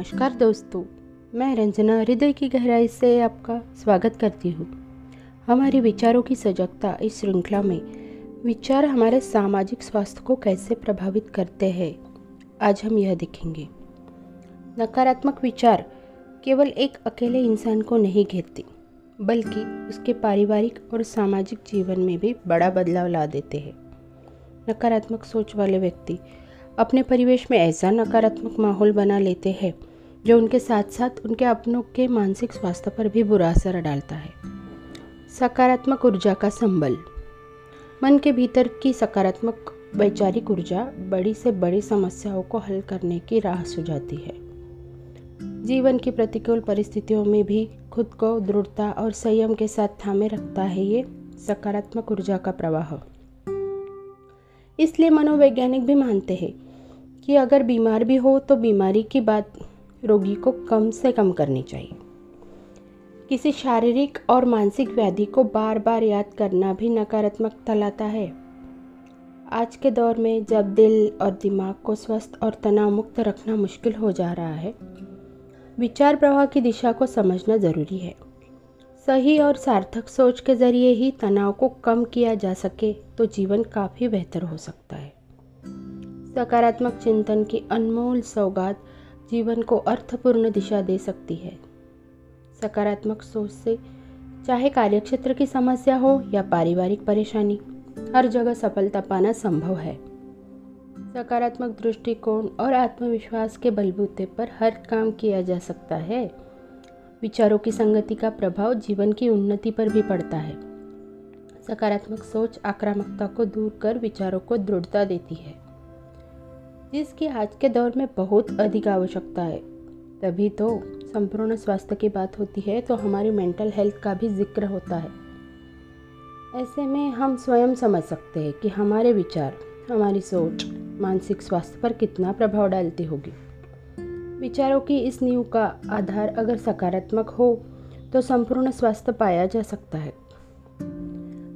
नमस्कार दोस्तों, मैं रंजना हृदय की गहराई से आपका स्वागत करती हूँ। हमारे विचारों की सजगता इस श्रृंखला में, विचार हमारे सामाजिक स्वास्थ्य को कैसे प्रभावित करते हैं, आज हम यह देखेंगे। नकारात्मक विचार केवल एक अकेले इंसान को नहीं घेरते, बल्कि उसके पारिवारिक और सामाजिक जीवन में भी बड़ा बदलाव ला देते हैं। नकारात्मक सोच वाले व्यक्ति अपने परिवेश में ऐसा नकारात्मक माहौल बना लेते हैं जो उनके साथ साथ उनके अपनों के मानसिक स्वास्थ्य पर भी बुरा असर डालता है। सकारात्मक ऊर्जा का संबल। मन के भीतर की सकारात्मक वैचारिक ऊर्जा बड़ी से बड़ी समस्याओं को हल करने की राह सुझाती है। जीवन की प्रतिकूल परिस्थितियों में भी खुद को दृढ़ता और संयम के साथ थामे रखता है ये सकारात्मक ऊर्जा का प्रवाह। इसलिए मनोवैज्ञानिक भी मानते हैं कि अगर बीमार भी हो तो बीमारी की बात रोगी को कम से कम करनी चाहिए। किसी शारीरिक और मानसिक व्याधि को बार बार याद करना भी नकारात्मकता लाता है। आज के दौर में जब दिल और दिमाग को स्वस्थ और तनाव मुक्त रखना मुश्किल हो जा रहा है, विचार प्रवाह की दिशा को समझना ज़रूरी है। सही और सार्थक सोच के ज़रिए ही तनाव को कम किया जा सके तो जीवन काफ़ी बेहतर हो सकता है। सकारात्मक चिंतन की अनमोल सौगात जीवन को अर्थपूर्ण दिशा दे सकती है। सकारात्मक सोच से चाहे कार्यक्षेत्र की समस्या हो या पारिवारिक परेशानी, हर जगह सफलता पाना संभव है। सकारात्मक दृष्टिकोण और आत्मविश्वास के बलबूते पर हर काम किया जा सकता है। विचारों की संगति का प्रभाव जीवन की उन्नति पर भी पड़ता है। सकारात्मक सोच आक्रामकता को दूर कर विचारों को दृढ़ता देती है। जिसकी आज के दौर में बहुत अधिक आवश्यकता है। तभी तो संपूर्ण स्वास्थ्य की बात होती है तो हमारी मेंटल हेल्थ का भी ज़िक्र होता है। ऐसे में हम स्वयं समझ सकते हैं कि हमारे विचार, हमारी सोच, मानसिक स्वास्थ्य पर कितना प्रभाव डालती होगी। विचारों की इस नींव का आधार अगर सकारात्मक हो तो संपूर्ण स्वास्थ्य पाया जा सकता है।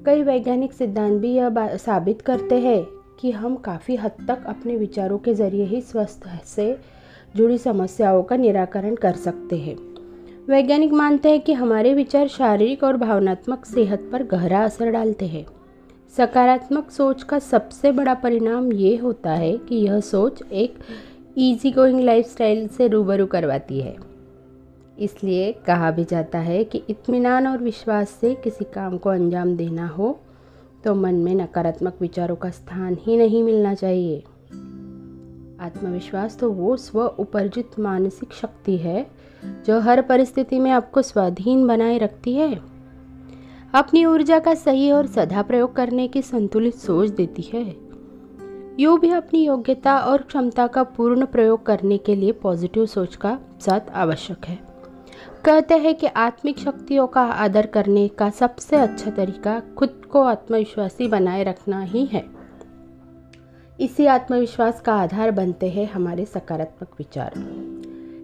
कई वैज्ञानिक सिद्धांत भी यह साबित करते हैं कि हम काफ़ी हद तक अपने विचारों के ज़रिए ही स्वस्थ से जुड़ी समस्याओं का निराकरण कर सकते हैं। वैज्ञानिक मानते हैं कि हमारे विचार शारीरिक और भावनात्मक सेहत पर गहरा असर डालते हैं। सकारात्मक सोच का सबसे बड़ा परिणाम ये होता है कि यह सोच एक ईजी गोइंग लाइफस्टाइल से रूबरू करवाती है। इसलिए कहा भी जाता है कि इत्मीनान और विश्वास से किसी काम को अंजाम देना हो तो मन में नकारात्मक विचारों का स्थान ही नहीं मिलना चाहिए। आत्मविश्वास तो वो स्व उपर्जित मानसिक शक्ति है, जो हर परिस्थिति में आपको स्वाधीन बनाए रखती है। अपनी ऊर्जा का सही और सदा प्रयोग करने की संतुलित सोच देती है। यूँ भी अपनी योग्यता और क्षमता का पूर्ण प्रयोग करने के लिए पॉजिटिव सोच का साथ आवश्यक है। कहते हैं कि आत्मिक शक्तियों का आदर करने का सबसे अच्छा तरीका खुद को आत्मविश्वासी बनाए रखना ही है। इसी आत्मविश्वास का आधार बनते हैं हमारे सकारात्मक विचार।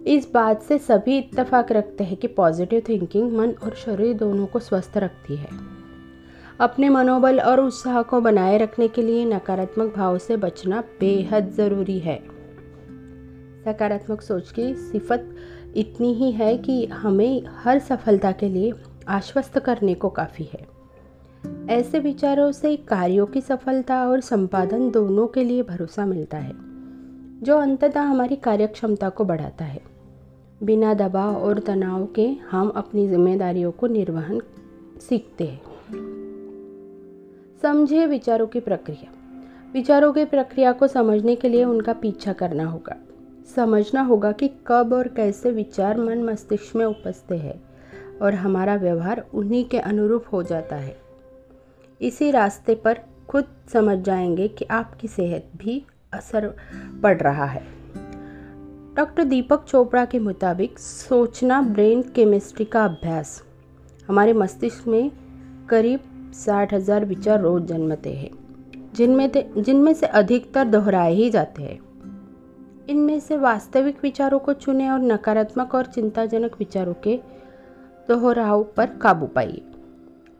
इस बात से सभी इत्तेफाक रखते हैं कि पॉजिटिव थिंकिंग मन और शरीर दोनों को स्वस्थ रखती है। अपने मनोबल और उत्साह को बनाए रखने के लिए नकारात्मक भाव से बचना बेहद ज़रूरी है। सकारात्मक सोच की सिफत इतनी ही है कि हमें हर सफलता के लिए आश्वस्त करने को काफ़ी है। ऐसे विचारों से कार्यों की सफलता और संपादन दोनों के लिए भरोसा मिलता है, जो अंततः हमारी कार्यक्षमता को बढ़ाता है। बिना दबाव और तनाव के हम अपनी जिम्मेदारियों को निर्वहन सीखते हैं। समझे विचारों की प्रक्रिया। विचारों की प्रक्रिया को समझने के लिए उनका पीछा करना होगा। समझना होगा कि कब और कैसे विचार मन मस्तिष्क में उपजते हैं और हमारा व्यवहार उन्हीं के अनुरूप हो जाता है। इसी रास्ते पर खुद समझ जाएँगे कि आपकी सेहत भी असर पड़ रहा है। डॉक्टर दीपक चोपड़ा के मुताबिक सोचना ब्रेन केमिस्ट्री का अभ्यास। हमारे मस्तिष्क में करीब साठ हज़ार विचार रोज जन्मते हैं, जिनमें जिनमें से अधिकतर दोहराए ही जाते हैं। इनमें से वास्तविक विचारों को चुने और नकारात्मक और चिंताजनक विचारों के दोहराव पर काबू पाइए।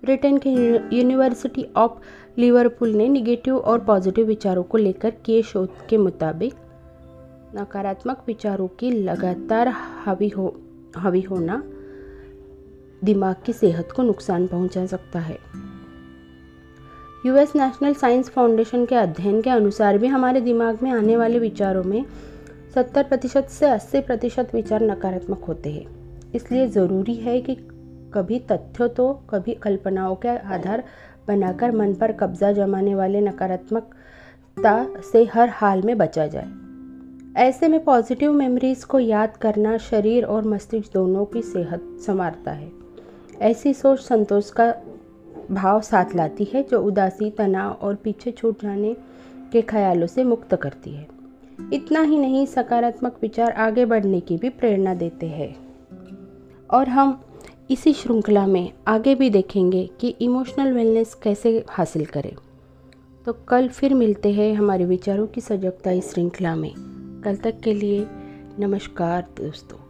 ब्रिटेन के यूनिवर्सिटी ऑफ़ लिवरपूल ने निगेटिव और पॉजिटिव विचारों को लेकर किए शोध के मुताबिक नकारात्मक विचारों की लगातार हावी हो, हावी होना दिमाग की सेहत को नुकसान पहुँचा सकता है। यूएस नेशनल साइंस फाउंडेशन के अध्ययन के अनुसार भी हमारे दिमाग में आने वाले विचारों में 70 प्रतिशत से 80 प्रतिशत विचार नकारात्मक होते हैं। इसलिए ज़रूरी है कि कभी तथ्यों तो कभी कल्पनाओं के आधार बनाकर मन पर कब्जा जमाने वाले नकारात्मकता से हर हाल में बचा जाए। ऐसे में पॉजिटिव मेमोरीज को याद करना शरीर और मस्तिष्क दोनों की सेहत संवारता है। ऐसी सोच संतोष का भाव साथ लाती है, जो उदासी, तनाव और पीछे छूट जाने के ख्यालों से मुक्त करती है। इतना ही नहीं, सकारात्मक विचार आगे बढ़ने की भी प्रेरणा देते हैं। और हम इसी श्रृंखला में आगे भी देखेंगे कि इमोशनल वेलनेस कैसे हासिल करें। तो कल फिर मिलते हैं हमारे विचारों की सजगता इस श्रृंखला में। कल तक के लिए नमस्कार दोस्तों।